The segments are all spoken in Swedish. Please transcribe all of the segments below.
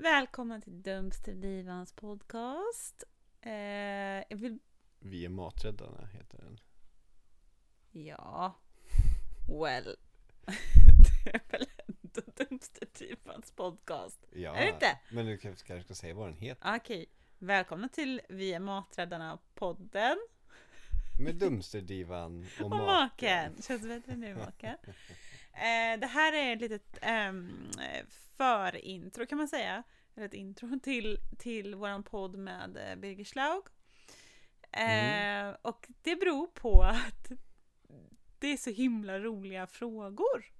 Välkomna till Dumpster Divans podcast. Eh, jag vill... Vi är maträddarna heter den. Ja, well. det är väl ändå Dumpster Divans podcast. Ja, Är det inte? Men du kanske kanske ska säga vad den heter. Okej, välkomna till Vi är Maträddarna podden. Med Dumsterdivan och, Och maken. maken. Känns bättre nu maken. Eh, det här är ett litet um, förintro kan man säga. Eller ett intro till, till våran podd med eh, Birger Schlaug. Eh, Och det beror på att det är så himla roliga frågor.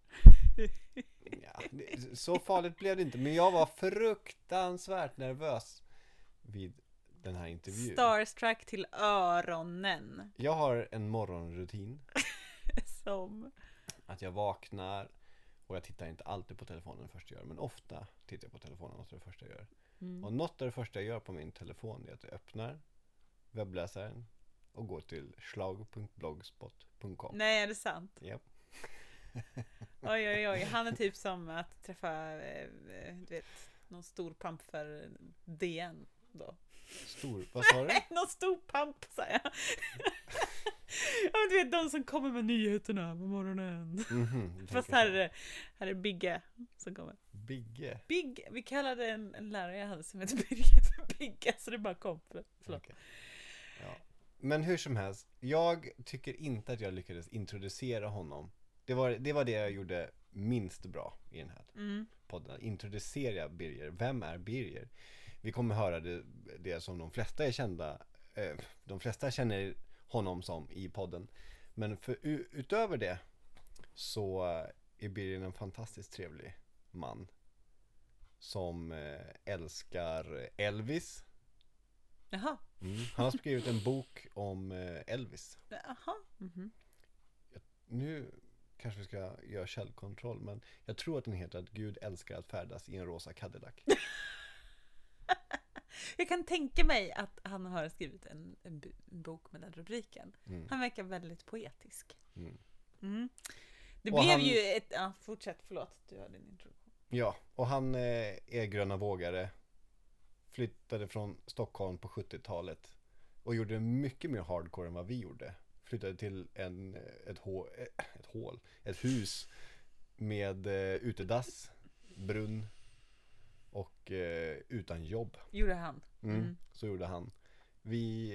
Ja, det- så farligt blev det inte. Men jag var fruktansvärt nervös vid den här intervjun. Starstruck till öronen. Jag har en morgonrutin. Som... Att jag vaknar och jag tittar inte alltid på telefonen det första jag gör. Men ofta tittar jag på telefonen något det första jag gör. Mm. Och något av det första jag gör på min telefon är att jag öppnar webbläsaren och går till schlag.blogspot.com. Nej, är det sant? Japp. Oj, oj, oj. Han är typ som att träffa, eh, du vet, någon stor pamp för DN då. Stor, vad sa du? Någon stor pamp sa jag. Ja, men du vet de som kommer med nyheterna på morgonen. Du Fast här är det, här är Bigge som kommer. Bigge. Big, vi kallade en, en lärare jag hade som hette Birger för Bigge, så det bara kom. Förlåt. Okej. Ja. Men hur som helst, jag tycker inte att jag lyckades introducera honom. Det var det, var det jag gjorde minst bra i den här Mm. podden. Introducera Birger. Vem är Birger? Vi kommer höra det, det som de flesta är kända, eh, de flesta känner honom som i podden. Men för, utöver det så är Birger en fantastiskt trevlig man. Som eh, älskar Elvis. Jaha. Mm. Han har skrivit en bok om eh, Elvis. Jaha. Mhm. Nu kanske vi ska göra källkontroll, men jag tror att den heter att Gud älskar att färdas i en rosa Cadillac. Jag kan tänka mig att han har skrivit en, en, en bok med den rubriken. Mm. Han verkar väldigt poetisk. Mm. Mm. Det Och blev han- ju ett... Ja, fortsätt, förlåt. Du har din introduktion. Ja, och han eh, är gröna vågare. Flyttade från Stockholm på 70-talet. Och gjorde mycket mer hardcore än vad vi gjorde. Flyttade till en, eh, ett, hå, eh, ett hål, ett hus med eh, utedass, brunn och eh, utan jobb. Gjorde han. Mm, Mm. Så gjorde han. Vi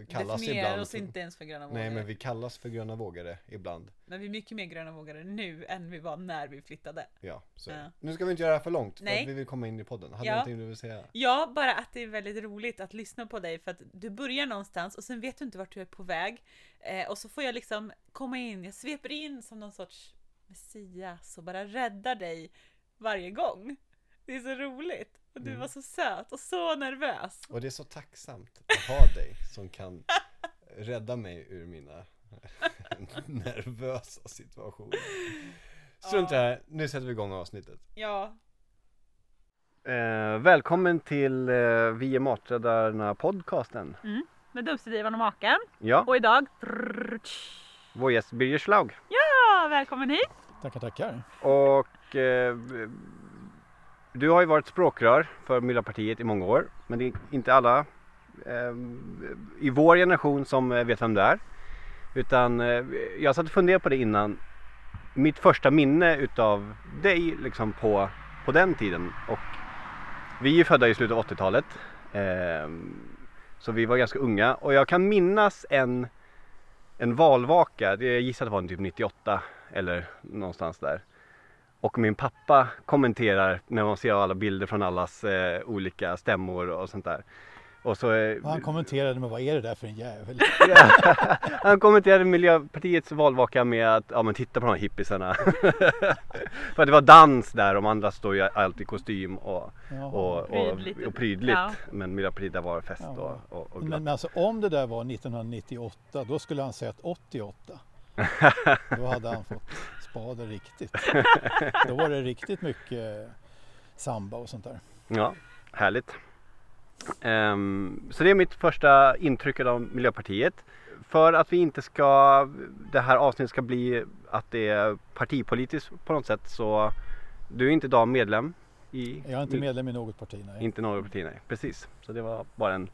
eh, kallas Definierar ibland oss inte ens för gröna vågare. Nej men... men vi kallas för gröna vågare ibland. vi är mycket mer gröna vågare nu än vi var när vi flyttade. Ja, så är det. Ja. Nu ska vi inte göra det här för långt för Nej. att vi vill komma in i podden. Hade Ja. du någonting du vill säga? Ja, bara att det är väldigt roligt att lyssna på dig för att du börjar någonstans och sen vet du inte vart du är på väg. Eh, och så får jag liksom komma in, jag sveper in som någon sorts Messias och bara räddar dig varje gång. Det är så roligt. Och du Mm. var så söt och så nervös. Och det är så tacksamt att ha dig som kan rädda mig ur mina nervösa situationer. Strunt i det här, nu sätter vi igång avsnittet. Ja, Eh, välkommen till eh, Vi är maträddarna podcasten. med Dumpsterdivan och maken. Ja, Och idag... vår gäst Birger Schlaug. Ja, välkommen hit! Tackar, tackar. Och eh, du har ju varit språkrör för Miljöpartiet i många år. Men det är inte alla eh, i vår generation som eh, vet vem du är. Utan eh, jag satt och funderade på det innan. Mitt första minne utav dig liksom på, på den tiden. Och vi är ju födda i slutet av 80-talet. Eh, så vi var ganska unga. Och jag kan minnas en, en valvaka. Jag gissar att det var typ 98 eller någonstans där. Och min pappa kommenterar när man ser alla bilder från allas eh, olika stämmor och sånt där. Och så, eh, Och han kommenterade med vad är det där för en jävel? han kommenterade Miljöpartiets valvaka med att ja men titta på de här hippisarna. För att det var dans där, de andra står ju alltid i kostym och, Jaha. och, och, Prydligt. och prydligt. Ja. Men Miljöpartiet där var fest Ja. och, och, och Men, glatt. men alltså om det där var 1998 då skulle han säga att 88. Då hade han fått spaden riktigt. Då var det riktigt mycket samba och sånt där. Ja, härligt. Ehm, så det är mitt första intryck av Miljöpartiet. För att vi inte ska, det här avsnittet ska bli att det är partipolitiskt på något sätt så du är inte idag medlem i... Jag är inte medlem i något parti, nej. Inte något parti, nej. Precis. Så det var bara en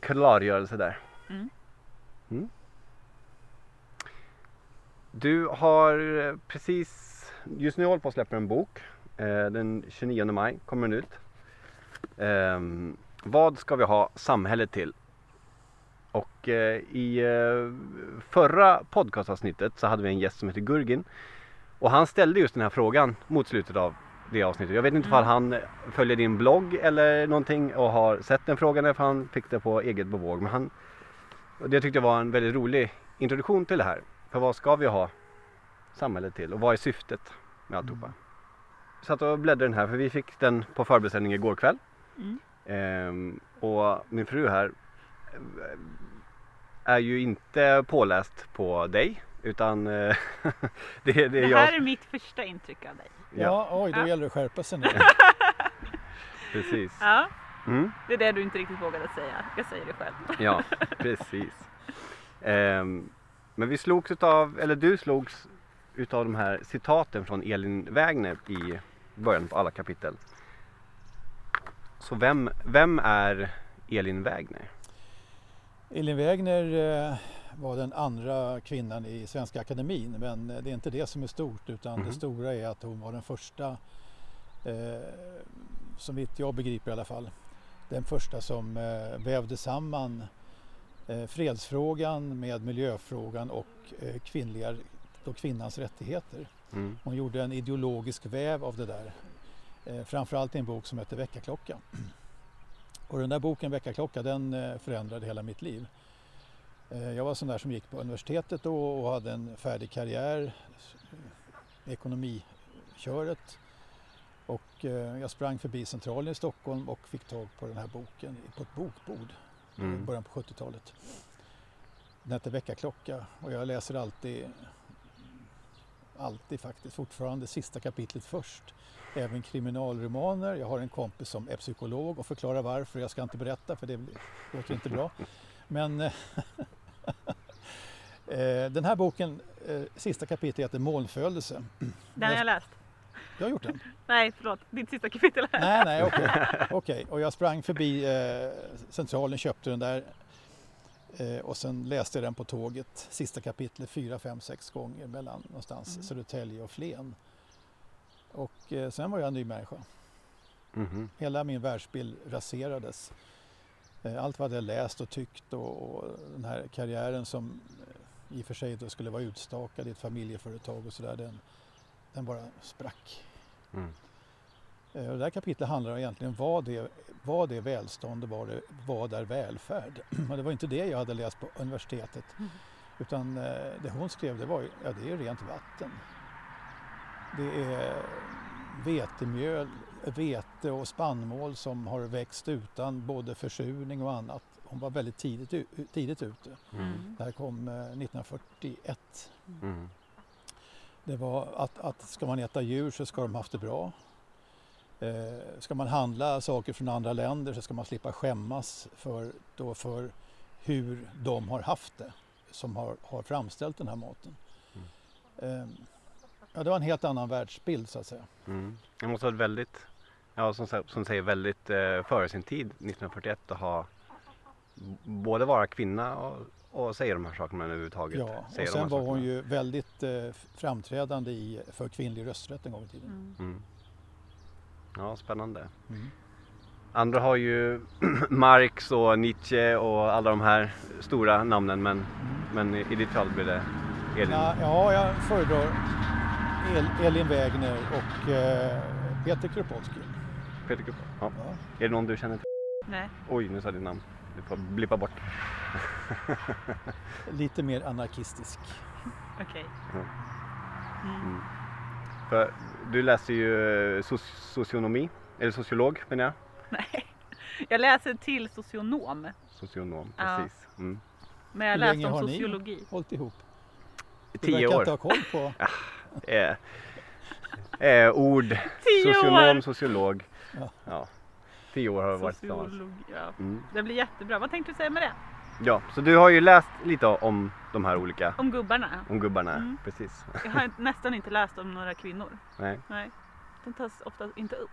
klargörelse där. Mm. Mm. Du har eh, precis, just nu håller på att släppa en bok. Eh, den 29 maj kommer den ut. Ehm, vad ska vi ha samhället till? Och eh, i förra podcastavsnittet så hade vi en gäst som heter Gurgin. Och han ställde just den här frågan mot slutet av det avsnittet. Jag vet inte Mm. om han följer din blogg eller någonting och har sett den frågan eller för han fick det på eget bevåg. Men han, det tyckte jag var en väldigt rolig introduktion till det här. För vad ska vi ha samhället till och vad är syftet med alltihopa? Mm. Satt och bläddrade den här för vi fick den på förbeställning igår kväll. Mm. Ehm, och min fru här eh, är ju inte påläst på dig utan eh, det, det är Det jag. här är mitt första intryck av dig. Ja, oj, då Ja. gäller det att skärpa sig nu. Precis. Ja, Mm, det är det du inte riktigt vågade säga. Jag säger det själv. ja, precis. Ehm, men vi slogs utav, eller du slogs utav de här citaten från Elin Wägner i början på alla kapitel. Så vem, vem är Elin Wägner? Elin Wägner eh, var den andra kvinnan i Svenska Akademin men det är inte det som är stort utan Mhm. det stora är att hon var den första, eh, som vitt jag begriper i alla fall, den första som eh, vävde samman fredsfrågan med miljöfrågan och eh, kvinnliga, då kvinnans rättigheter. Mm, Hon gjorde en ideologisk väv av det där. Eh, framförallt i en bok som heter Väckarklocka. Och den där boken Väckarklocka den eh, förändrade hela mitt liv. Eh, jag var sån där som gick på universitetet då och hade en färdig karriär, eh, ekonomiköret. Och eh, jag sprang förbi Centralen i Stockholm och fick tag på den här boken på ett bokbord i mm, början på 70-talet. Den heter Väckarklocka och jag läser alltid, alltid faktiskt, fortfarande sista kapitlet först. Även kriminalromaner. Jag har en kompis som är psykolog och förklarar varför. Jag ska inte berätta för det blir- låter inte bra. Men eh, den här boken, eh, sista kapitlet heter Molnfödelse. Den har jag läst. Jag har gjort den. Nej, förlåt. Ditt sista kapitel. Nej, nej, okej. Okej, och jag sprang förbi eh, Centralen, köpte den där eh, och sen läste jag den på tåget, sista kapitlet, fyra, fem, sex gånger mellan någonstans Mm. Södertälje och Flen. Och eh, sen var jag en ny människa. mhm, Hela min världsbild raserades. Eh, allt vad jag läst och tyckt och, och den här karriären som eh, i och för sig då skulle vara utstakad i ett familjeföretag och sådär, den, den bara sprack. mm, Eh, Det här kapitlet handlar egentligen om vad det, vad det är välstånd och vad det, vad är välfärd. Och det var inte det jag hade läst på universitetet. Mm. Utan eh, det hon skrev det var ju, ja det är rent vatten. Det är vetemjöl, vete och spannmål som har växt utan både försurning och annat. Hon var väldigt tidigt, tidigt ute. mm, Det här kom eh, 1941. mm, Det var att, att ska man äta djur så ska de haft det bra. Eh, ska man handla saker från andra länder så ska man slippa skämmas för, då för hur de har haft det som har, har framställt den här maten. Eh, ja, det var en helt annan världsbild så att säga. mm. Det måste ha varit väldigt, ja som, som säger väldigt eh, före sin tid 1941 att ha både vara kvinna och, och säga de här sakerna överhuvudtaget. Ja, och sen var hon ju väldigt eh, framträdande i, för kvinnlig rösträtt en gång i tiden. Mm. Mm. Ja, spännande. Mm. Andra har ju Marx och Nietzsche och alla de här stora namnen men, men i ditt fall blir det Elin. Ja, ja, jag föredrar El, Elin Wägner och eh, Peter Kropotkin. Peter Kupp. Ja. Ja. Är det någon du känner till? Nej. Oj, nu sa ditt namn. Du får blippa bort. Lite mer anarkistisk. Okej. Ja. Mm. Mm. För du läser ju eh, soci- socionomi, eller sociolog menar jag. Nej. Jag läser till socionom. Socionom, Ja. precis. Mm. Men jag Hur läste länge om har ni sociologi. hållit ihop? Du Tio verkar år. inte ha koll på... Eh, eh, ord, Tio socionom, år! sociolog. Ja. Ja. Tio år har vi varit tillsammans. Ja. Mm. Det blir jättebra. Vad tänkte du säga med det? Ja, så du har ju läst lite om de här olika, Om gubbarna? om gubbarna. Mm. Precis. Jag har nästan inte läst om några kvinnor. Nej. Nej. De tas ofta inte upp.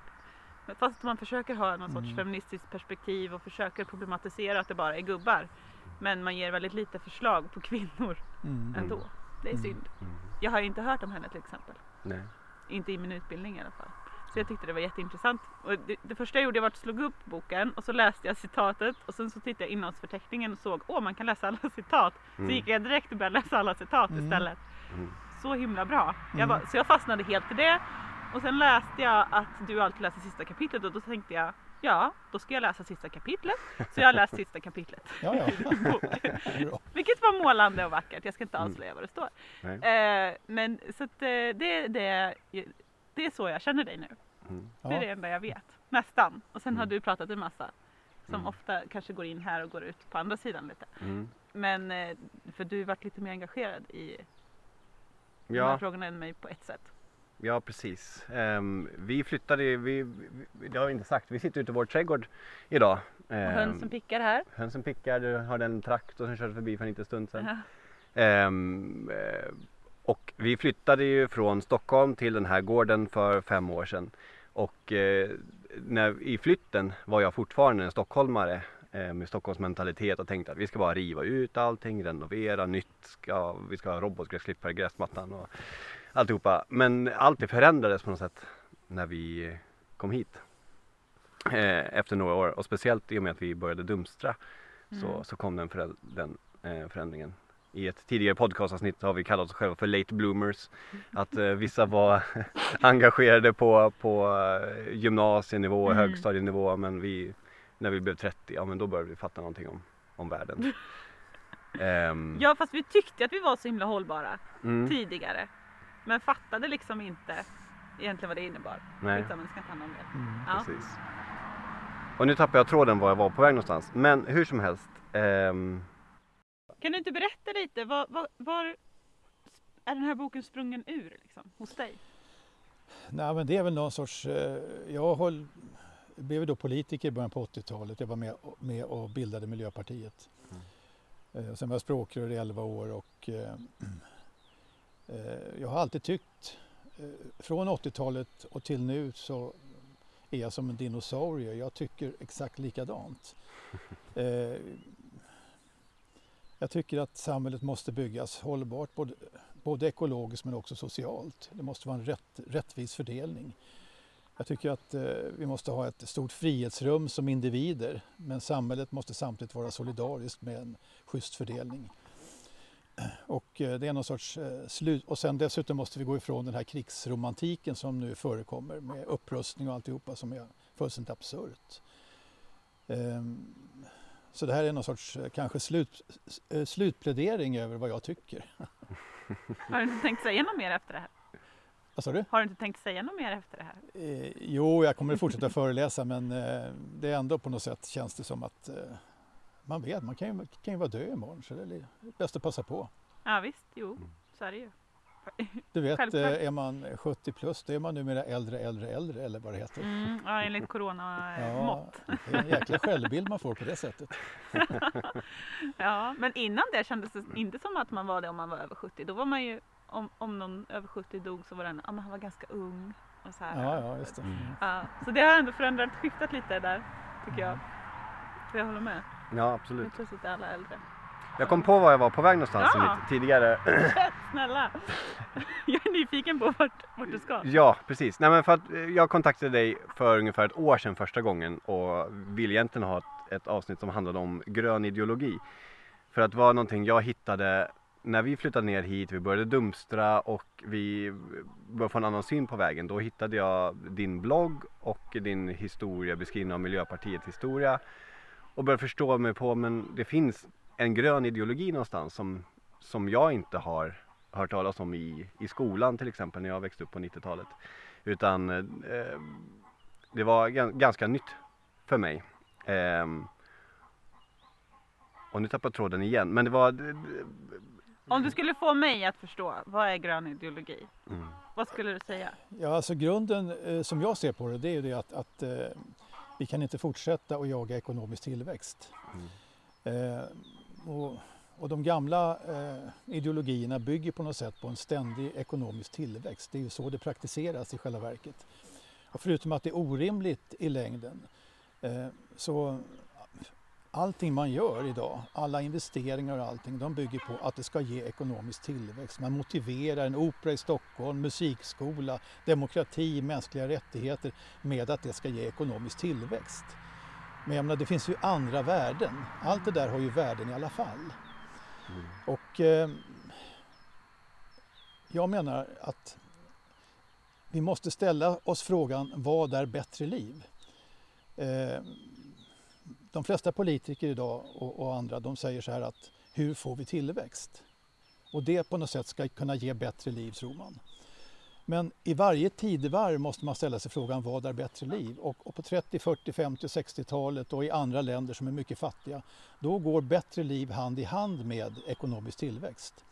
Fast man försöker ha någon sorts Mm. feministiskt perspektiv och försöker problematisera att det bara är gubbar. Men man ger väldigt lite förslag på kvinnor Mm. ändå. Det är Mm. synd. Mm. Jag har ju inte hört om henne till exempel. Nej. Inte i min utbildning i alla fall. Så jag tyckte det var jätteintressant. Och det, det första jag gjorde var att slå upp boken och så läste jag citatet och sen så tittade jag innehållsförteckningen och såg åh man kan läsa alla citat. Så Mm. gick jag direkt och började läsa alla citat Mm. istället. Mm. Så himla bra. Jag Mm. var, så jag fastnade helt i det. Och sen läste jag att du alltid läser sista kapitlet och då tänkte jag ja, då ska jag läsa sista kapitlet. Så jag har läst sista kapitlet. Ja, ja. Vilket var målande och vackert. Jag ska inte Mm. avslöja vad det står. Eh, men så att, eh, det, det, det är så jag känner dig nu. Mm. Det är det Ja. enda jag vet. Nästan. Och sen har Mm. du pratat en massa. Som Mm. ofta kanske går in här och går ut på andra sidan lite. Mm. Men eh, för du har varit lite mer engagerad i de här frågorna än mig på ett sätt. ja, precis. Ehm, vi flyttade, vi, vi, det har vi inte sagt, vi sitter ute i vår trädgård idag. Och Ehm, hönsen pickar här. hönsen pickar, du har en traktor som körde förbi för en liten stund sedan. Ja. Ehm, eh, och vi flyttade ju från Stockholm till den här gården för fem år sedan. Och eh, när, i flytten var jag fortfarande en stockholmare eh, med Stockholms mentalitet och tänkte att vi ska bara riva ut allting, renovera, nytt, ska, vi ska ha robotgräsklippare i gräsmattan och alltihopa. Men allt det förändrades på något sätt när vi kom hit. Eh, efter några år och speciellt i och med att vi började dumstra så, Mm. så kom den, föräl- den eh, förändringen. I ett tidigare podcastavsnitt har vi kallat oss själva för late bloomers. Att eh, vissa var engagerade på, på eh, gymnasienivå och Mm. högstadienivå men vi, när vi blev 30, ja men då började vi fatta någonting om, om världen. Ehm, ja fast vi tyckte att vi var så himla hållbara mm, tidigare. Men fattade liksom inte egentligen vad det innebar. nej, Skitsamma, vi ska inte handla om det. Mm. Ja. precis. Och nu tappade jag tråden var jag var på väg någonstans. Men hur som helst. ehm, Kan du inte berätta lite, var, var, var är den här boken sprungen ur liksom, hos dig? Nej, men det är väl någon sorts... eh, Jag höll, blev då politiker i början på 80-talet. Jag var med, med och bildade Miljöpartiet. Eh, Sen var jag språkrör i 11 år och eh, jag har alltid tyckt, från 80-talet och till nu så är jag som en dinosaurie. Jag tycker exakt likadant. Jag tycker att samhället måste byggas hållbart, både, både ekologiskt men också socialt. Det måste vara en rätt, rättvis fördelning. Jag tycker att eh, vi måste ha ett stort frihetsrum som individer men samhället måste samtidigt vara solidariskt med en schysst fördelning. Och eh, det är någon sorts eh, slut. Och sen dessutom måste vi gå ifrån den här krigsromantiken som nu förekommer med upprustning och alltihopa som är fullständigt absurt. Ehm, så det här är någon sorts eh, kanske slut, eh, slutplädering över vad jag tycker. Har du inte tänkt säga något mer efter det här? Vad sa du? Har du inte tänkt säga något mer efter det här? Eh, jo, jag kommer att fortsätta föreläsa men eh, det är ändå på något sätt känns det som att eh, man vet, man kan ju, kan ju vara död imorgon så det är bäst att passa på. Ja visst, jo, Mm. så är det ju. Du vet, Självklart. eh, är man 70 plus då är man numera äldre, äldre, äldre eller vad det heter. Mm, ja, enligt coronamått. det är en jäkla självbild man får på det sättet. Ja, men innan det kändes det inte som att man var det om man var över 70. Då var man ju, om, om någon över 70 dog så var den, ja men han var ganska ung. Och så, här. Ja, ja, just det. Mm. Ja, så det har ändå förändrat, skiftat lite där, tycker jag. Så jag håller med. Ja Nu absolut. plötsligt är alla äldre. Jag kom på var jag var på väg någonstans Ja. tidigare. Snälla! Jag är nyfiken på vart, vart du ska. Ja, precis. Nej, men för att eh, jag kontaktade dig för ungefär ett år sedan första gången och ville egentligen ha ett, ett avsnitt som handlade om grön ideologi. För att det var någonting jag hittade när vi flyttade ner hit, vi började dumstra och vi började få en annan syn på vägen. Då hittade jag din blogg och din historia, beskrivning av Miljöpartiets historia och började förstå mig på, men det finns en grön ideologi någonstans som, som jag inte har hört talas om i, i skolan till exempel när jag växte upp på 90-talet. Utan eh, det var gan- ganska nytt för mig. Ehm, och nu tappar jag tråden igen. Men det var... Om du skulle få mig att förstå, vad är grön ideologi? Mm. Vad skulle du säga? Ja, alltså grunden eh, som jag ser på det, det är ju det att, att eh, vi kan inte fortsätta att jaga ekonomisk tillväxt. Eh, och, och de gamla eh, ideologierna bygger på något sätt på en ständig ekonomisk tillväxt. Det är ju så det praktiseras i själva verket. Och förutom att det är orimligt i längden eh, så allting man gör idag, alla investeringar och allting, de bygger på att det ska ge ekonomisk tillväxt. Man motiverar en opera i Stockholm, musikskola, demokrati, mänskliga rättigheter med att det ska ge ekonomisk tillväxt. Men jag menar, det finns ju andra värden. Allt det där har ju värden i alla fall. Mm. Och eh, jag menar att vi måste ställa oss frågan vad är bättre liv? Eh, de flesta politiker idag och, och, andra de säger så här att hur får vi tillväxt? Och det på något sätt ska kunna ge bättre liv tror man. Men i varje tidevarv måste man ställa sig frågan vad är bättre liv? Och, och på 30, 40, 50 och 60-talet och i andra länder som är mycket fattiga då går bättre liv hand i hand med ekonomisk tillväxt.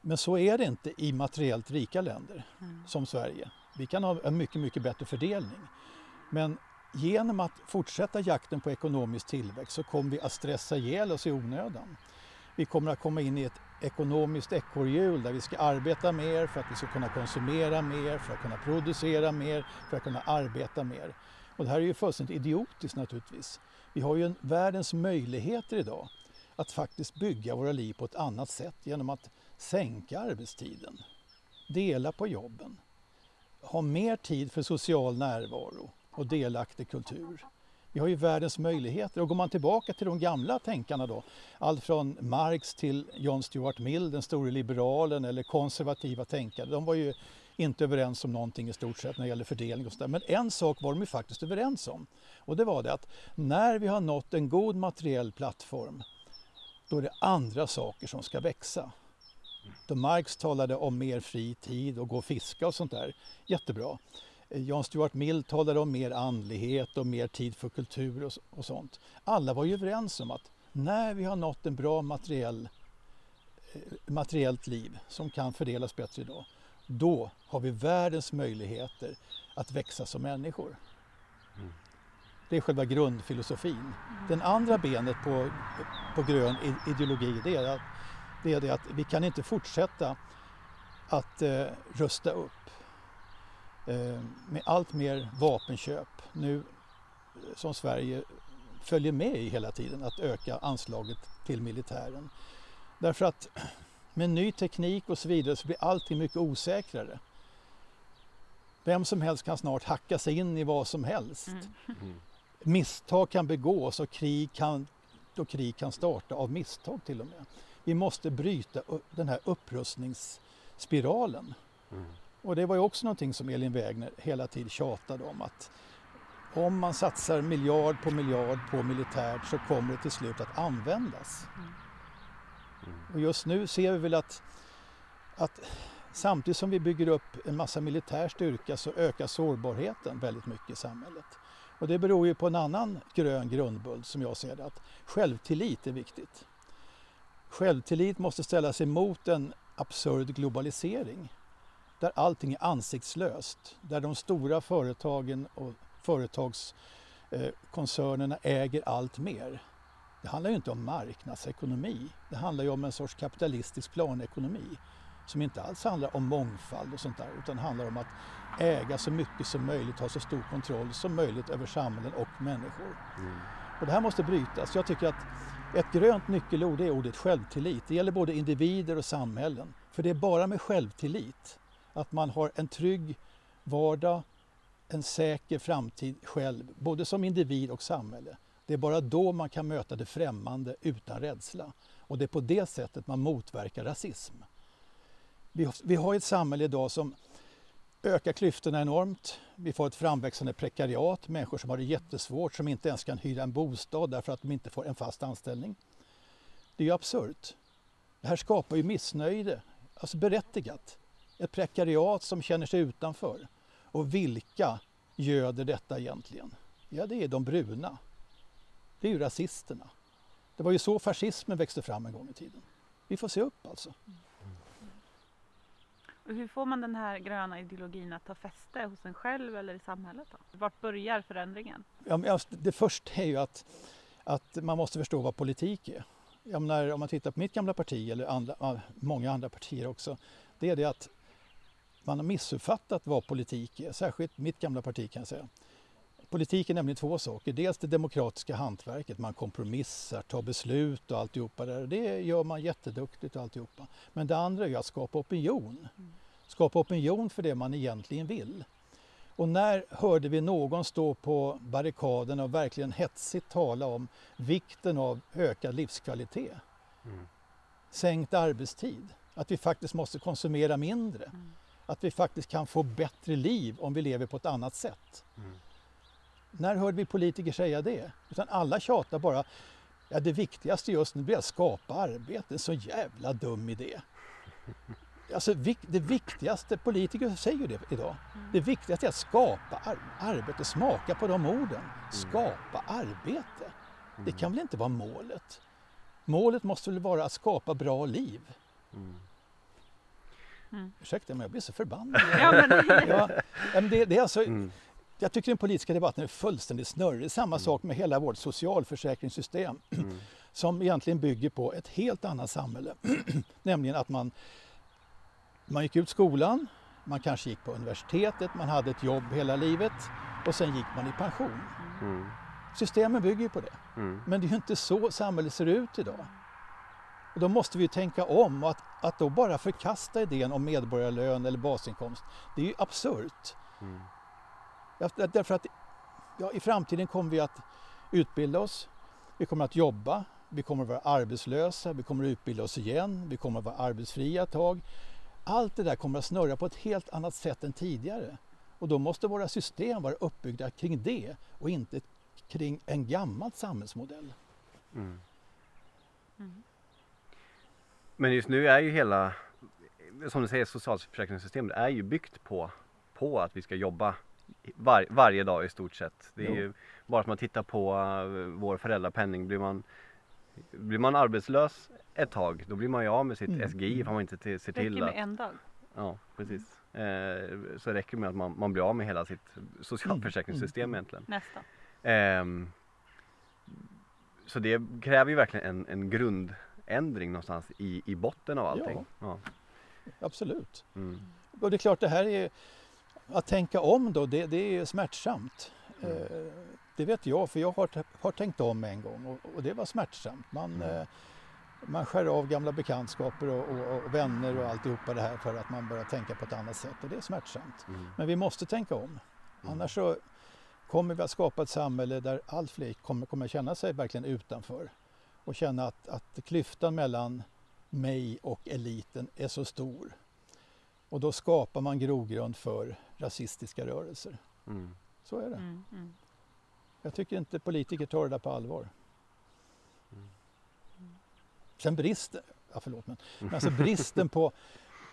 Men så är det inte i materiellt rika länder mm. som Sverige. Vi kan ha en mycket, mycket bättre fördelning. Men genom att fortsätta jakten på ekonomisk tillväxt så kommer vi att stressa ihjäl oss i onödan. Vi kommer att komma in i ett ekonomiskt ekorrhjul där vi ska arbeta mer för att vi ska kunna konsumera mer, för att kunna producera mer, för att kunna arbeta mer. Och det här är ju fullständigt idiotiskt naturligtvis. Vi har ju en, världens möjligheter idag att faktiskt bygga våra liv på ett annat sätt genom att sänka arbetstiden, dela på jobben, ha mer tid för social närvaro och delaktig kultur. Vi har ju världens möjligheter och går man tillbaka till de gamla tänkarna då, allt från Marx till John Stuart Mill, den store liberalen eller konservativa tänkare, de var ju inte överens om någonting i stort sett när det gäller fördelning och sådär. Men en sak var de ju faktiskt överens om och det var det att när vi har nått en god materiell plattform då är det andra saker som ska växa. Då Marx talade om mer fri tid och gå och fiska och sånt där, jättebra. Jan Stuart Mill talade om mer andlighet och mer tid för kultur och, och sånt. Alla var ju överens om att när vi har nått en bra materiell, eh, materiellt liv som kan fördelas bättre idag, då har vi världens möjligheter att växa som människor. Mm. Det är själva grundfilosofin. Den andra benet på, på grön ideologi det är, att, det är det att vi kan inte fortsätta att eh, rusta upp eh, med allt mer vapenköp nu eh, som Sverige följer med i hela tiden att öka anslaget till militären. Därför att med ny teknik och så vidare så blir allting mycket osäkrare. Vem som helst kan snart hacka sig in i vad som helst. Mm. mm. Misstag kan begås och krig kan, och krig kan starta av misstag till och med. Vi måste bryta den här upprustningsspiralen. Mm. Och det var ju också någonting som Elin Wägner hela tiden tjatade om att om man satsar miljard på miljard på militärt så kommer det till slut att användas. Mm. Och just nu ser vi väl att, att samtidigt som vi bygger upp en massa militär styrka så ökar sårbarheten väldigt mycket i samhället. Och det beror ju på en annan grön grundbult som jag ser det, att självtillit är viktigt. Självtillit måste ställas emot en absurd globalisering där allting är ansiktslöst, där de stora företagen och företagskoncernerna äger allt mer. Det handlar ju inte om marknadsekonomi, det handlar ju om en sorts kapitalistisk planekonomi som inte alls handlar om mångfald och sånt där utan handlar om att äga så mycket som möjligt, ha så stor kontroll som möjligt över samhällen och människor. Mm. Och det här måste brytas. Jag tycker att ett grönt nyckelord är ordet självtillit. Det gäller både individer och samhällen. För det är bara med självtillit, att man har en trygg vardag, en säker framtid själv, både som individ och samhälle. Det är bara då man kan möta det främmande utan rädsla. Och det är på det sättet man motverkar rasism. Vi, har ett samhälle idag som ökar klyftorna enormt. Vi får ett framväxande prekariat, människor som har det jättesvårt, som inte ens kan hyra en bostad därför att de inte får en fast anställning. Det är ju absurt. Det här skapar ju missnöje, alltså berättigat. Ett prekariat som känner sig utanför. Och vilka göder detta egentligen? Ja, det är de bruna. Det är ju rasisterna. Det var ju så fascismen växte fram en gång i tiden. Vi får se upp alltså. Hur får man den här gröna ideologin att ta fäste hos en själv eller i samhället? Då? Vart börjar förändringen? Ja, det första är ju att, att man måste förstå vad politik är. Menar, om man tittar på mitt gamla parti eller andra, många andra partier också, det är det att man har missuppfattat vad politik är, särskilt mitt gamla parti kan jag säga. Politik är nämligen två saker. Dels det demokratiska hantverket, man kompromissar, tar beslut och alltihopa där. Det gör man jätteduktigt och alltihopa. Men det andra är att skapa opinion. Skapa opinion för det man egentligen vill. Och när hörde vi någon stå på barrikaden och verkligen hetsigt tala om vikten av ökad livskvalitet? Mm. Sänkt arbetstid, att vi faktiskt måste konsumera mindre. Mm. Att vi faktiskt kan få bättre liv om vi lever på ett annat sätt. Mm. När hörde vi politiker säga det? Utan alla tjatar bara, ja det viktigaste just nu är att skapa arbete, en så jävla dum idé. Alltså det viktigaste, politiker säger ju det idag, det viktigaste är att skapa ar- arbete, smaka på de orden. Skapa arbete. Det kan väl inte vara målet? Målet måste väl vara att skapa bra liv? Mm. Mm. Ursäkta men jag blir så förbannad. Ja, men, Ja, men det, det är alltså, Mm. jag tycker den politiska debatten är fullständigt snurrig. Samma sak med hela vårt socialförsäkringssystem Mm. som egentligen bygger på ett helt annat samhälle. Nämligen att man, man gick ut skolan, man kanske gick på universitetet, man hade ett jobb hela livet och sen gick man i pension. Mm. Systemen bygger ju på det. Mm. Men det är ju inte så samhället ser ut idag. Och då måste vi ju tänka om och att, att då bara förkasta idén om medborgarlön eller basinkomst, det är ju absurt. Mm. Därför att ja, i framtiden kommer vi att utbilda oss, vi kommer att jobba, vi kommer att vara arbetslösa, vi kommer att utbilda oss igen, vi kommer att vara arbetsfria ett tag. Allt det där kommer att snurra på ett helt annat sätt än tidigare. Och då måste våra system vara uppbyggda kring det och inte kring en gammal samhällsmodell. Mm. Mm. Men just nu är ju hela, som du säger, socialförsäkringssystemet är ju byggt på, på att vi ska jobba var, varje dag i stort sett. Det är Jo. ju bara att man tittar på uh, vår föräldrapenning. Blir man, blir man arbetslös ett tag, då blir man ju av med sitt Mm. SGI om man inte till, ser räcker till att... med en dag. Ja, precis. Eh, så räcker det med att man, man blir av med hela sitt socialförsäkringssystem Mm. egentligen. Nästan. Ehm, så det kräver ju verkligen en, en grundändring någonstans i, i botten av allting. Ja. Absolut. Mm. Och det är klart, det här är att tänka om då, det, det är smärtsamt. Mm. Eh, Det vet jag, för jag har, har tänkt om en gång och, och det var smärtsamt. Man, Mm. eh, man skär av gamla bekantskaper och, och, och vänner och alltihopa det här för att man börjar tänka på ett annat sätt och det är smärtsamt. Mm. Men vi måste tänka om. Mm. Annars så kommer vi att skapa ett samhälle där allt fler kommer, kommer känna sig verkligen utanför och känna att, att klyftan mellan mig och eliten är så stor. Och då skapar man grogrund för rasistiska rörelser. Mm. Så är det. Mm, mm. Jag tycker inte politiker tar det där på allvar. Mm. Sen bristen, ja förlåt men, men alltså bristen på,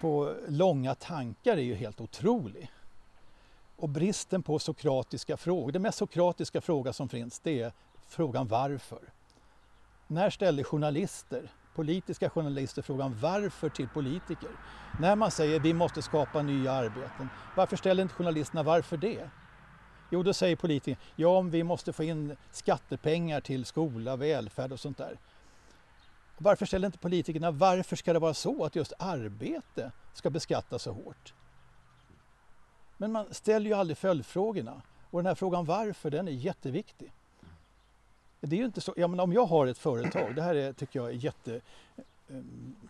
på långa tankar är ju helt otrolig. Och bristen på sokratiska frågor, den mest sokratiska fråga som finns det är frågan varför. När ställer journalister, politiska journalister frågan varför till politiker? När man säger vi måste skapa nya arbeten, varför ställer inte journalisterna varför det? Jo, då säger politikerna, ja om vi måste få in skattepengar till skola, välfärd och sånt där. Varför ställer inte politikerna, varför ska det vara så att just arbete ska beskattas så hårt? Men man ställer ju aldrig följdfrågorna. Och den här frågan varför, den är jätteviktig. Det är ju inte så, ja, men om jag har ett företag, det här är, tycker jag är jätte eh,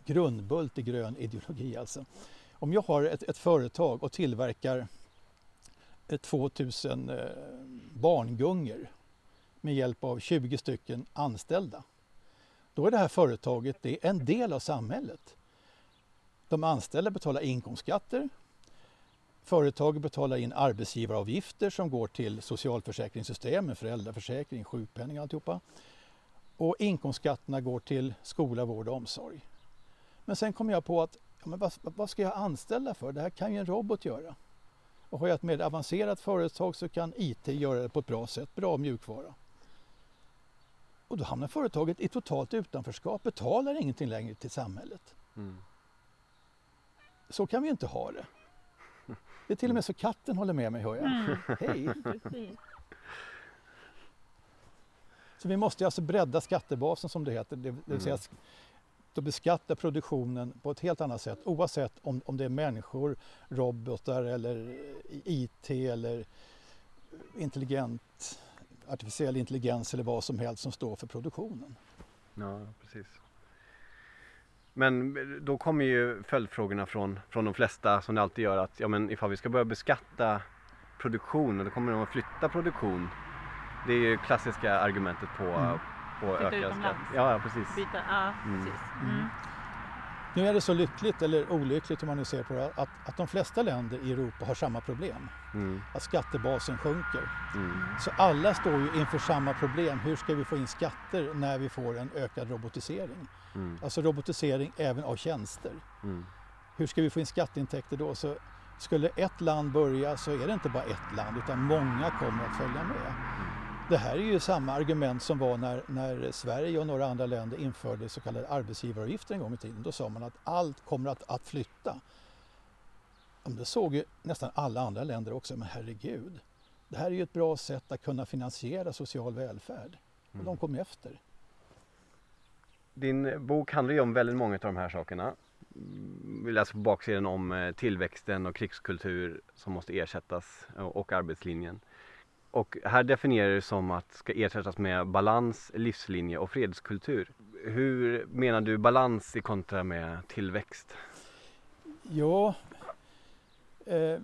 grundbult i grön ideologi alltså. Om jag har ett, ett företag och tillverkar 2000 eh, eh barngungor med hjälp av 20 stycken anställda. Då är det här företaget det är en del av samhället. De anställda betalar inkomstskatter. Företaget betalar in arbetsgivaravgifter som går till socialförsäkringssystemen, föräldraförsäkring, sjukpenning och alltihopa. Och inkomstskatterna går till skola, vård och omsorg. Men sen kom jag på att ja, men vad, vad ska jag anställa för? Det här kan ju en robot göra. Och har jag ett mer avancerat företag så kan IT göra det på ett bra sätt, bra mjukvara. Och då hamnar företaget i totalt utanförskap, betalar ingenting längre till samhället. Mm. Så kan vi inte ha det. Det är till och med så katten håller med mig hör jag. Mm, Hej! precis. Så vi måste alltså bredda skattebasen som det heter, det det vill säga Mm. sätt och beskatta produktionen på ett helt annat sätt oavsett om, om det är människor, robotar eller IT eller intelligent, artificiell intelligens eller vad som helst som står för produktionen. Ja, precis. Men då kommer ju följdfrågorna från, från de flesta som det alltid gör att ja, men ifall vi ska börja beskatta produktion och då kommer de att flytta produktion. Det är ju klassiska argumentet på, Mm. på Flytta ökad skatt. Ja, ja, precis. Byta, ja, Mm. precis. Mm. Mm. Nu är det så lyckligt, eller olyckligt om man nu ser på det, att, att de flesta länder i Europa har samma problem. Mm, Att skattebasen sjunker. mm, Så alla står ju inför samma problem. Hur ska vi få in skatter när vi får en ökad robotisering? Mm, Alltså robotisering även av tjänster. mm, Hur ska vi få in skatteintäkter då? Så skulle ett land börja så är det inte bara ett land utan många kommer att följa med. Det här är ju samma argument som var när, när Sverige och några andra länder införde så kallade arbetsgivaravgifter en gång i tiden. Då sa man att allt kommer att, att flytta. Det såg ju nästan alla andra länder också, men herregud. Det här är ju ett bra sätt att kunna finansiera social välfärd. Och de kom ju efter. Din bok handlar ju om väldigt många av de här sakerna. Vi läser på baksidan om eh, tillväxten och krigskultur som måste ersättas eh, och arbetslinjen. Och här definierar du det som att ska ersättas med balans, livslinje och fredskultur. Hur menar du balans i kontra med tillväxt? Ja, eh,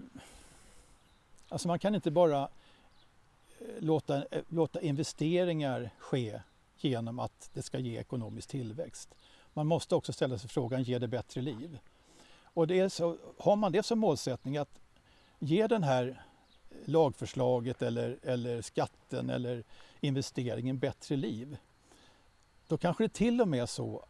alltså man kan inte bara eh, låta, låta investeringar ske genom att det ska ge ekonomisk tillväxt. Man måste också ställa sig frågan, ger det bättre liv? Och det är så, har man det som målsättning att ge den här lagförslaget eller, eller skatten eller investeringen bättre liv, då kanske det till och med är så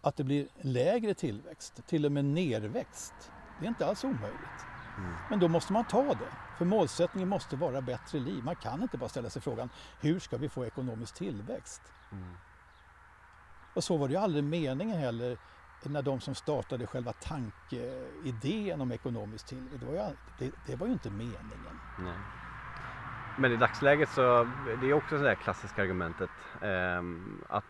att det blir lägre tillväxt, till och med nerväxt. Det är inte alls omöjligt. Mm. Men då måste man ta det. För målsättningen måste vara bättre liv. Man kan inte bara ställa sig frågan hur ska vi få ekonomisk tillväxt? Mm. Och så var det ju aldrig meningen heller när de som startade själva tankeidén om ekonomisk tillväxt. Det var ju, det, det var ju inte meningen. Nej. Men i dagsläget så det är också det där klassiska argumentet ehm, att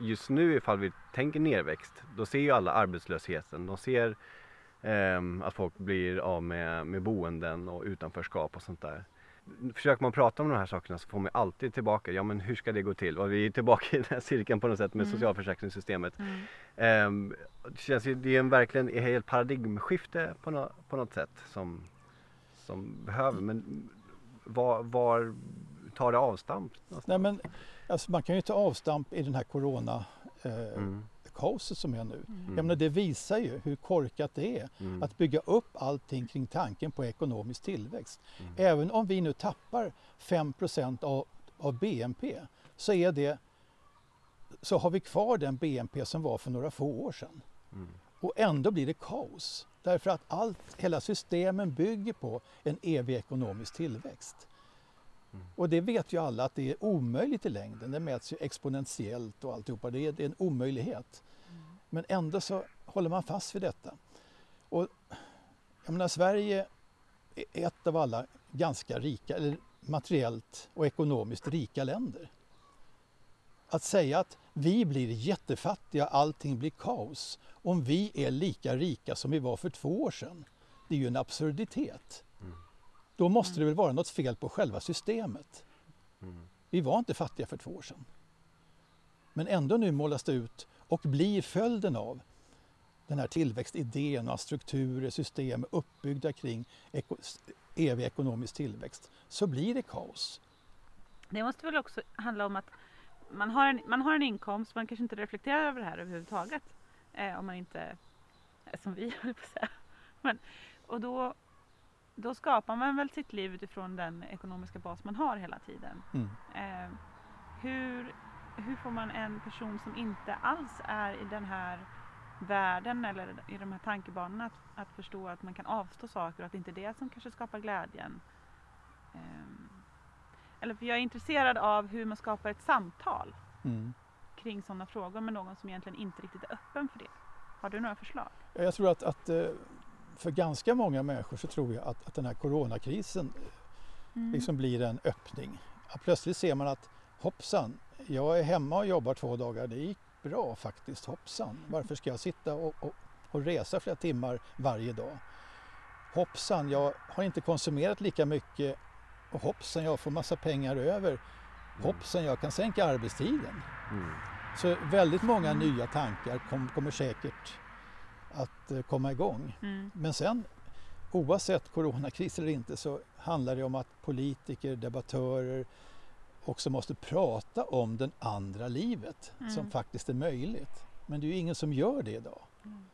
just nu ifall vi tänker nerväxt då ser ju alla arbetslösheten. De ser ehm, att folk blir av med, med boenden och utanförskap och sånt där. Försöker man prata om de här sakerna så får man alltid tillbaka, ja men hur ska det gå till? Och vi är tillbaka i den här cirkeln på något sätt med Mm. socialförsäkringssystemet. Mm. Ehm, det känns ju, det är en verkligen ett helt paradigmskifte på, nå- på något sätt som, som behöver. Men var, var tar det avstamp? någonstans? Nej, men, alltså, man kan ju ta avstamp i den här corona eh, Mm, kaoset som är nu. Mm. Jag menar, det visar ju hur korkat det är mm, att bygga upp allting kring tanken på ekonomisk tillväxt. Mm. Även om vi nu tappar 5 av, av BNP så, är det, så har vi kvar den BNP som var för några få år sedan. mm, Och ändå blir det kaos. Därför att allt, hela systemen bygger på en evig ekonomisk tillväxt. Mm. Och det vet ju alla att det är omöjligt i längden. Det mäts ju exponentiellt och alltihopa. Det är, det är en omöjlighet. Men ändå så håller man fast vid detta. Och jag menar, Sverige är ett av alla ganska rika, eller materiellt och ekonomiskt rika länder. Att säga att vi blir jättefattiga, allting blir kaos, om vi är lika rika som vi var för två år sedan, det är ju en absurditet. Mm. Då måste det väl vara något fel på själva systemet. mm, Vi var inte fattiga för två år sedan. Men ändå nu målas det ut och blir följden av den här tillväxtidén och strukturer, system uppbyggda kring eko evig ekonomisk tillväxt, så blir det kaos. Det måste väl också handla om att man har en, man har en inkomst, man kanske inte reflekterar över det här överhuvudtaget. Eh, om man inte är som vi, höll på att säga. Men, och då, då skapar man väl sitt liv utifrån den ekonomiska bas man har hela tiden. Mm. Eh, hur, hur får man en person som inte alls är i den här världen eller i de här tankebanorna att, att förstå att man kan avstå saker och att det inte är det som kanske skapar glädjen. Ehm, eller för jag är intresserad av hur man skapar ett samtal Mm. kring sådana frågor med någon som egentligen inte riktigt är öppen för det. Har du några förslag? Jag tror att, att eh, för ganska många människor så tror jag att, att den här coronakrisen Mm. liksom blir en öppning. Att plötsligt ser man att hoppsan, jag är hemma och jobbar två dagar, det gick bra faktiskt, hoppsan. Varför ska jag sitta och, och, och resa flera timmar varje dag? Hoppsan, jag har inte konsumerat lika mycket och hoppsan, jag får massa pengar över. Hoppsan, jag kan sänka arbetstiden. Mm. Så väldigt många nya tankar kom, kommer säkert att eh, komma igång. Mm. Men sen oavsett coronakris eller inte så handlar det om att politiker, debattörer också måste prata om den andra livet Mm. som faktiskt är möjligt. Men det är ju ingen som gör det idag. Mm.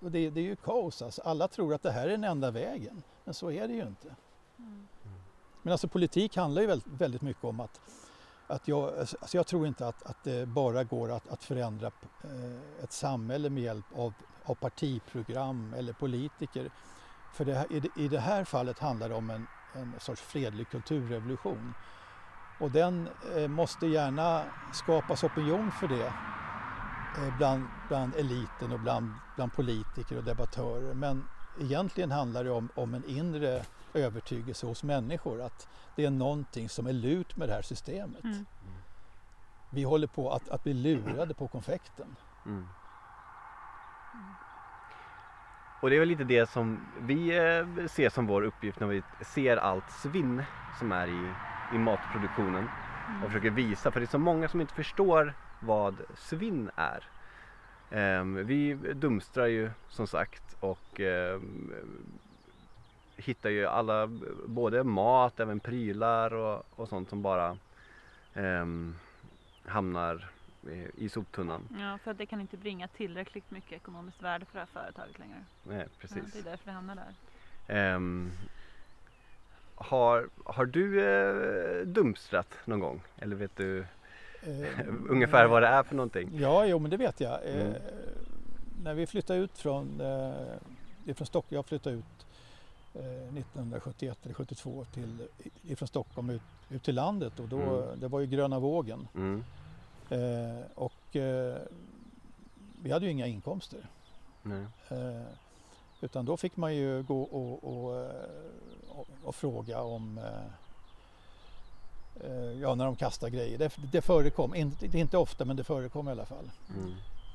Och det, det är ju kaos alltså. Alla tror att det här är den enda vägen. Men så är det ju inte. Mm. Men alltså politik handlar ju väldigt, väldigt mycket om att, att jag, alltså jag tror inte att, att det bara går att, att förändra eh, ett samhälle med hjälp av, av partiprogram eller politiker. För det, i, det, i det här fallet handlar det om en, en sorts fredlig kulturrevolution. Och den eh, måste gärna skapas opinion för det eh, bland, bland eliten och bland, bland politiker och debattörer. Men egentligen handlar det om, om en inre övertygelse hos människor att det är någonting som är lurt med det här systemet. Mm. Vi håller på att, att bli lurade på konfekten. Mm. Och det är väl lite det som vi eh, ser som vår uppgift när vi ser allt svinn som är i, i matproduktionen och försöker visa, för det är så många som inte förstår vad svinn är. Ehm, vi dumstrar ju som sagt och ehm, hittar ju alla, både mat, även prylar och, och sånt som bara ehm, hamnar i- i soptunnan. Ja, för att det kan inte bringa tillräckligt mycket ekonomiskt värde för det här företaget längre. Nej, Ja, precis. det är därför det hamnar där. Ehm, har, har du eh, dumstrat någon gång? Eller vet du Eh, ungefär vad det är för någonting? Ja, jo, men det vet jag. Eh, Mm. När vi flyttade ut från, eh, ifrån Stockholm, jag flyttade ut eh, 1971 eller 72 till, ifrån Stockholm ut, ut till landet och då, Mm. det var ju gröna vågen. Mm. Eh, och eh, vi hade ju inga inkomster. Eh, utan då fick man ju gå och, och, eh, och, och fråga om eh, eh, Ja, när de kastar grejer. Det, det förekom, inte, det inte ofta men det förekom i alla fall. Mm.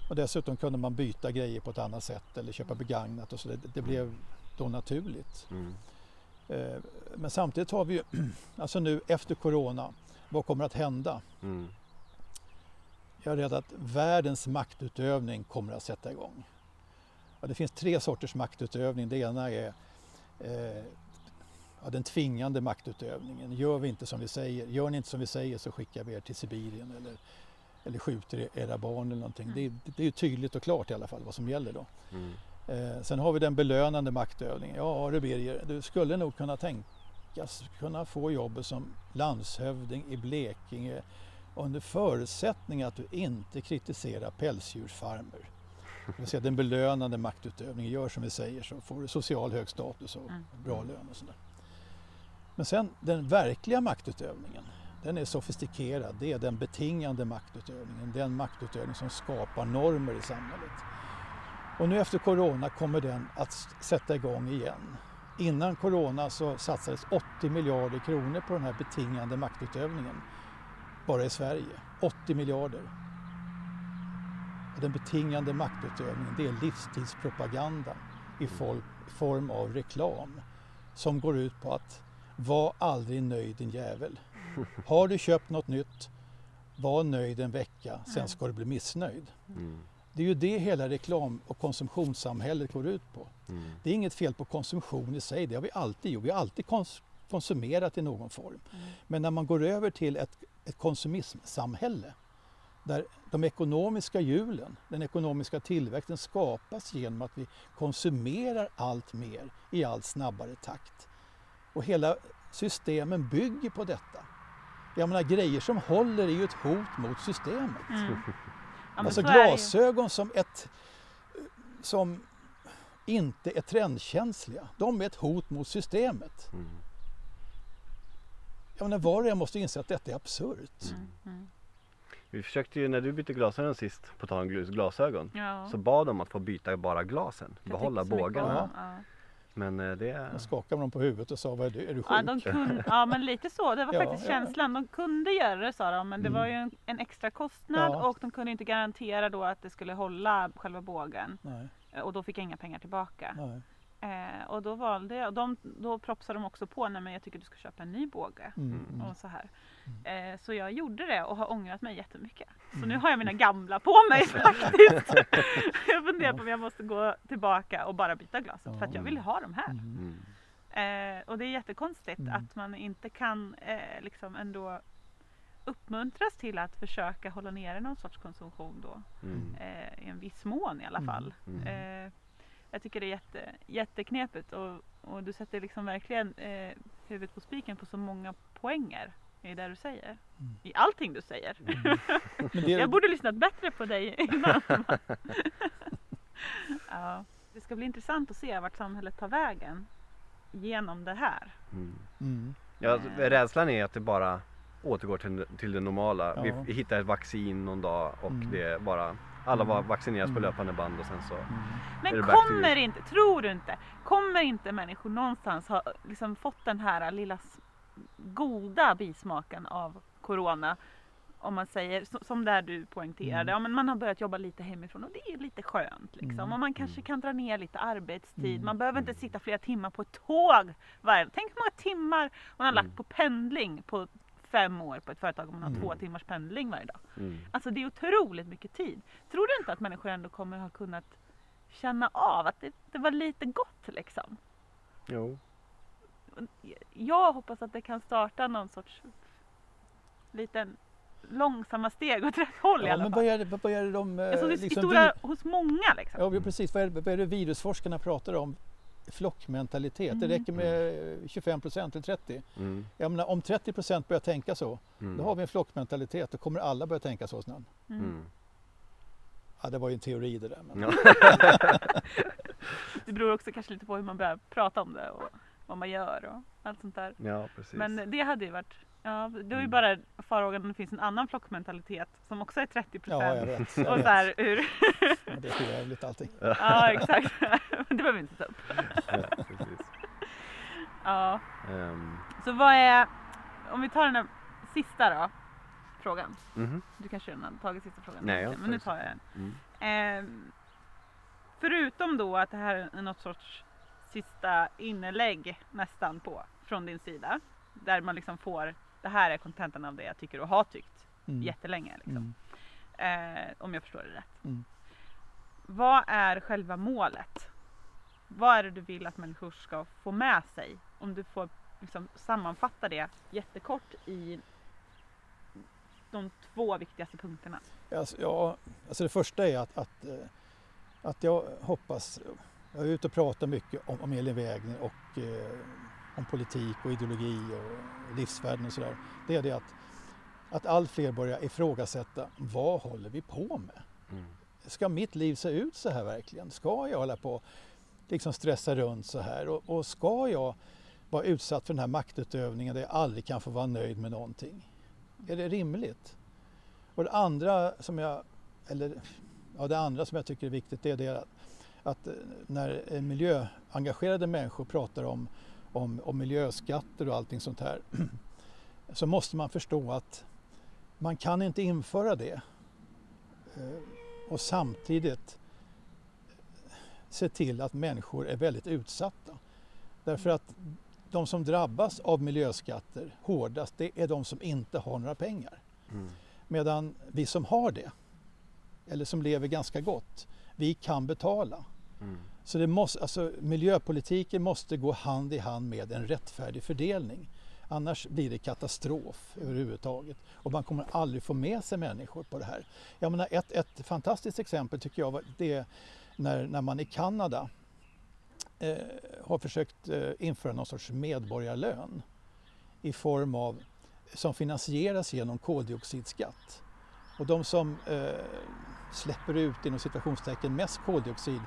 Och dessutom kunde man byta grejer på ett annat sätt eller köpa begagnat och så. Det, det blev då naturligt. Mm. Men samtidigt har vi ju, alltså nu efter Corona, vad kommer att hända? Mm. Jag är rädd att världens maktutövning kommer att sätta igång. Ja, det finns tre sorters maktutövning. Det ena är eh, ja, den tvingande maktutövningen. Gör vi inte som vi säger, gör ni inte som vi säger så skickar vi er till Sibirien eller, eller skjuter era barn eller någonting. Det, är- det är tydligt och klart i alla fall vad som gäller då. Mm. Eh, sen har vi den belönande maktövningen. Ja du Birger, du skulle nog kunna tänkas kunna få jobbet som landshövding i Blekinge under förutsättning att du inte kritiserar pälsdjursfarmer. Det vill säga den belönande maktutövningen, gör som vi säger så får du social hög status och Mm. bra lön och sådär. Men sen den verkliga maktutövningen, den är sofistikerad. Det är den betingande maktutövningen, den maktutövning som skapar normer i samhället. Och nu efter Corona kommer den att sätta igång igen. Innan Corona så satsades 80 miljarder kronor på den här betingande maktutövningen bara i Sverige. 80 miljarder. Och den betingande maktutövningen det är livstidspropaganda i fol- form av reklam som går ut på att var aldrig nöjd din jävel. Har du köpt något nytt, var nöjd en vecka, sen ska du bli missnöjd. Mm. Det är ju det hela reklam och konsumtionssamhället går ut på. Mm. Det är inget fel på konsumtion i sig, det har vi alltid gjort. Vi har alltid kons- konsumerat i någon form. Men när man går över till ett, ett konsumismsamhälle där de ekonomiska hjulen, den ekonomiska tillväxten skapas genom att vi konsumerar allt mer i allt snabbare takt. Och hela systemen bygger på detta. Jag menar grejer som håller är ju ett hot mot systemet. Mm. Ja, alltså glasögon som ett som inte är trendkänsliga. De är ett hot mot systemet. Mm. Jag menar, var och en måste inse att detta är absurt. Mm. Mm. Vi försökte ju när du bytte glasögon sist, på tal om glasögon, Ja. så bad de att få byta bara glasen, Jag behålla bågarna. Ja. Men eh, det... Då skakade de på huvudet och sa, vad är du, är du sjuk? Ja, de kunde, ja men lite så, det var Ja, faktiskt ja. känslan. De kunde göra det sa de men det Mm. var ju en, en extra kostnad Ja. och de kunde inte garantera då att det skulle hålla själva bågen. Nej, Och då fick jag inga pengar tillbaka. nej. Eh, och då valde jag, de, då propsade de också på, nej men jag tycker du ska köpa en ny båge. Mm, mm. Och så här. Eh, så jag gjorde det och har ångrat mig jättemycket. Så Mm. nu har jag mina gamla på mig faktiskt. jag funderar på om jag måste gå tillbaka och bara byta glaset för att jag vill ha de här. Mm. Mm. Eh, och det är jättekonstigt Mm. att man inte kan eh, liksom ändå uppmuntras till att försöka hålla nere någon sorts konsumtion då. Mm. Eh, I en viss mån i alla Mm. fall. Mm. Eh, jag tycker det är jätte, jätteknepigt och, och du sätter liksom verkligen eh, huvudet på spiken på så många poänger i det du säger. Mm. I allting du säger. Men det, Jag borde lyssnat bättre på dig innan. ja. Det ska bli intressant att se vart samhället tar vägen genom det här. Mm. mm. Ja, alltså, rädslan är att det bara återgår till, till det normala. Ja. Vi hittar ett vaccin någon dag och Mm. det är bara alla var Mm. vaccineras på Mm. löpande band och sen så. Mm. Men kommer inte, tror du inte, kommer inte människor någonstans ha liksom fått den här lilla goda bismaken av Corona? Om man säger, som där du poängterade, Mm. ja, men man har börjat jobba lite hemifrån och det är lite skönt. Liksom. Mm. Och man kanske kan dra ner lite arbetstid, Mm. man behöver inte sitta flera timmar på ett tåg. Varje, tänk hur många timmar man har lagt på pendling på fem år på ett företag om man har Mm. två timmars pendling varje dag. Mm. Alltså det är otroligt mycket tid. Tror du inte att människor ändå kommer ha kunnat känna av att det, det var lite gott liksom? Jo. Jag hoppas att det kan starta någon sorts liten långsamma steg åt rätt håll i Ja, alla men fall. vad är det, vad är det de... Alltså, liksom stora hos många liksom. Ja, precis. Vad är, vad är det virusforskarna pratar om? Flockmentalitet. Det Mm. räcker med 25 procent eller 30. Mm. Jag menar, om 30 procent börjar tänka så, Mm. då har vi en flockmentalitet. Då kommer alla börja tänka så snart. Mm. Mm. Ja, det var ju en teori det där. Men... Ja. Det beror också kanske lite på hur man börjar prata om det och vad man gör och allt sånt där. ja, precis. Men det hade ju varit, ja, det är ju Mm. bara farhågan om det finns en annan flockmentalitet som också är 30 Ja, jag procent. vet. Jag och vet. så här, Ja, Det är för jävligt allting. ja exakt, Men det behöver vi inte ta upp. ja, precis. Ja. Ehm, Så vad är, om vi tar den här sista då, frågan. mhm. Du kanske redan har tagit sista frågan? Nej, jag men nu tar jag den. Mm. Ehm, förutom då att det här är något sorts sista inlägg nästan på från din sida. Där man liksom får, det här är kontentan av det jag tycker och har tyckt Mm. jättelänge. Liksom. Mm. Eh, om jag förstår det rätt. Mm. Vad är själva målet? Vad är det du vill att människor ska få med sig? Om du får liksom sammanfatta det jättekort i de två viktigaste punkterna. Alltså, ja, alltså det första är att, att, eh, att jag hoppas, jag är ute och pratar mycket om, om Elin Wägner och eh, om politik och ideologi och livsvärden och sådär. Det är det att, att allt fler börjar ifrågasätta, vad håller vi på med? Mm. Ska mitt liv se ut så här verkligen? Ska jag hålla på liksom stressa runt så här? Och, och ska jag vara utsatt för den här maktutövningen där jag aldrig kan få vara nöjd med någonting? Är det rimligt? Och det andra som jag, eller, ja, det andra som jag tycker är viktigt det är det att, att eh, när eh, miljöengagerade människor pratar om, om, om miljöskatter och allting sånt här så måste man förstå att man kan inte införa det eh, och samtidigt se till att människor är väldigt utsatta. Därför att de som drabbas av miljöskatter hårdast det är de som inte har några pengar. Mm. Medan vi som har det, eller som lever ganska gott, vi kan betala. Mm. Så det måste, alltså, miljöpolitiken måste gå hand i hand med en rättfärdig fördelning. Annars blir det katastrof överhuvudtaget och man kommer aldrig få med sig människor på det här. Jag menar, ett, ett fantastiskt exempel tycker jag var det när, när man i Kanada eh, har försökt eh, införa någon sorts medborgarlön i form av som finansieras genom koldioxidskatt. Och de som eh, släpper ut inom situationstecken mest koldioxid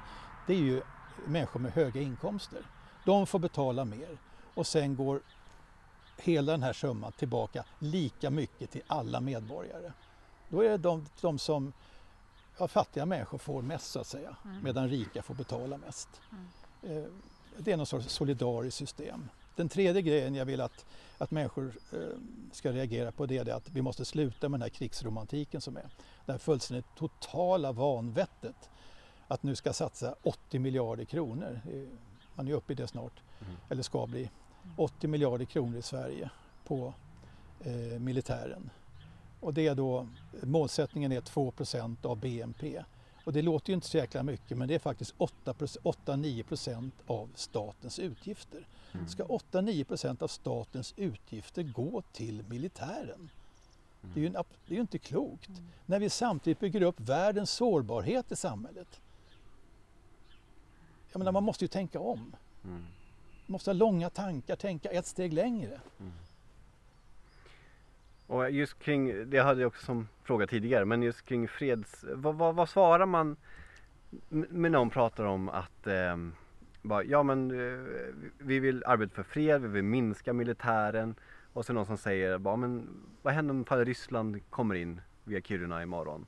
det är ju människor med höga inkomster. De får betala mer och sen går hela den här summan tillbaka lika mycket till alla medborgare. Då är det de, de som ja, fattiga människor får mest så att säga Mm. medan rika får betala mest. Mm. Eh, det är någon sorts solidariskt system. Den tredje grejen jag vill att, att människor eh, ska reagera på det är att vi måste sluta med den här krigsromantiken som är. Det här fullständigt totala vanvettet. Att nu ska satsa 80 miljarder kronor, man är uppe i det snart, Mm. eller ska bli, 80 miljarder kronor i Sverige på eh, militären. Och det är då, målsättningen är 2% av BNP. Och det låter ju inte så jäkla mycket men det är faktiskt 8-9 procent av statens utgifter. Mm. Ska 8-9 procent av statens utgifter gå till militären? Det är ju, en, ap- det är ju inte klokt. När vi samtidigt bygger upp världens sårbarhet i samhället. Jag menar, man måste ju tänka om. Mm. Måste ha långa tankar, tänka ett steg längre. Och just kring, det hade jag också som fråga tidigare, men just kring freds... Vad, vad, vad svarar man med någon pratar om att ehm, bara, ja men eh, vi vill arbeta för fred, vi vill minska militären och så någon som säger bara, men vad händer om Ryssland kommer in via Kiruna imorgon?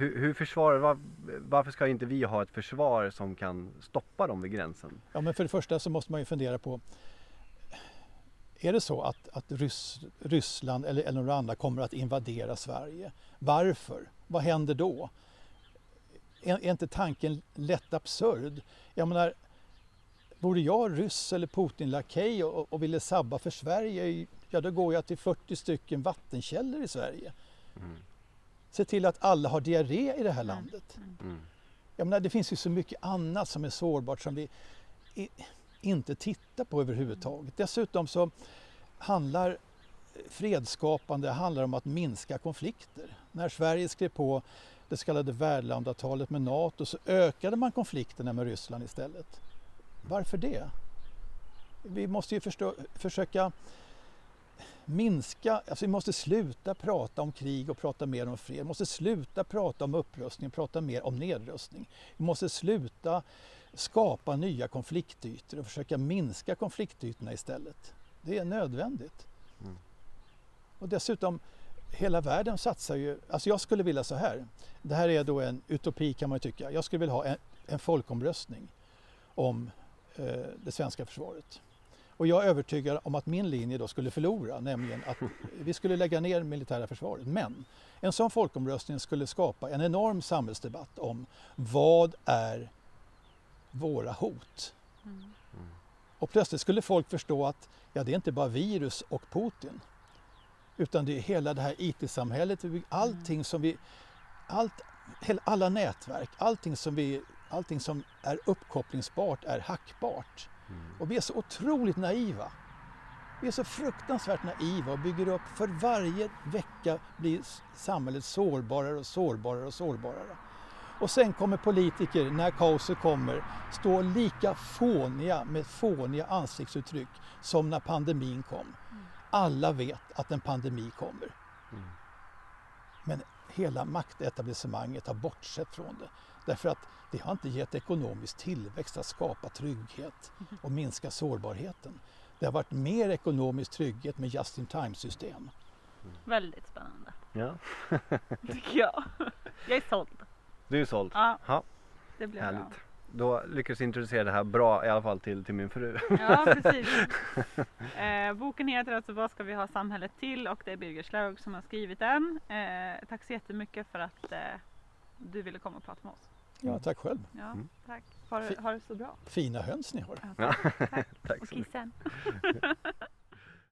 Hur, hur försvarar, var, varför ska inte vi ha ett försvar som kan stoppa dem vid gränsen? Ja, men för det första så måste man ju fundera på är det så att, att Ryss, Ryssland eller, eller några andra kommer att invadera Sverige? Varför? Vad händer då? Är, är inte tanken lätt absurd? Jag menar, vore jag ryss eller Putin-lakej och, och ville sabba för Sverige, ja då går jag till 40 stycken vattenkällor i Sverige. Mm. Se till att alla har diarré i det här landet. Mm. Jag menar, det finns ju så mycket annat som är sårbart som vi inte tittar på överhuvudtaget. Dessutom så handlar fredsskapande handlar om att minska konflikter. När Sverige skrev på det så kallade värdlandavtalet med Nato så ökade man konflikterna med Ryssland istället. Varför det? Vi måste ju förstå, försöka minska, alltså vi måste sluta prata om krig och prata mer om fred. Vi måste sluta prata om upprustning och prata mer om nedrustning. Vi måste sluta skapa nya konfliktytor och försöka minska konfliktytorna istället. Det är nödvändigt. Mm. Och dessutom, hela världen satsar ju, alltså jag skulle vilja så här, det här är då en utopi kan man ju tycka, jag skulle vilja ha en, en folkomröstning om eh, det svenska försvaret. Och jag är övertygad om att min linje då skulle förlora, nämligen att vi skulle lägga ner militära försvaret. Men en sån folkomröstning skulle skapa en enorm samhällsdebatt om vad är våra hot? Mm. Och plötsligt skulle folk förstå att ja, det är inte bara virus och Putin. Utan det är hela det här IT-samhället, allting som vi, allt, alla nätverk, allting som, vi, allting som är uppkopplingsbart är hackbart. Och vi är så otroligt naiva. Vi är så fruktansvärt naiva och bygger upp, för varje vecka blir samhället sårbarare och sårbarare och sårbarare. Och sen kommer politiker, när kaoset kommer, stå lika fåniga med fåniga ansiktsuttryck som när pandemin kom. Alla vet att en pandemi kommer. Men hela maktetablissemanget har bortsett från det. Därför att det har inte gett ekonomisk tillväxt att skapa trygghet och minska sårbarheten. Det har varit mer ekonomisk trygghet med just-in-time-system. Väldigt spännande, Ja, tycker jag. Jag är såld. du är såld. Ja, Ja, det blir bra. härligt. Då lyckades introducera det här bra i alla fall till, till min fru. Ja, precis. Eh, boken heter alltså Vad ska vi ha samhället till? Och det är Birger Schlaug som har skrivit den. Eh, tack så jättemycket för att eh, du ville komma och prata med oss. Ja, tack själv. Ja, Mm. tack. Ha, det- ha det så bra. Fina höns ni har. Ja, tack. tack. Tack Och kissen.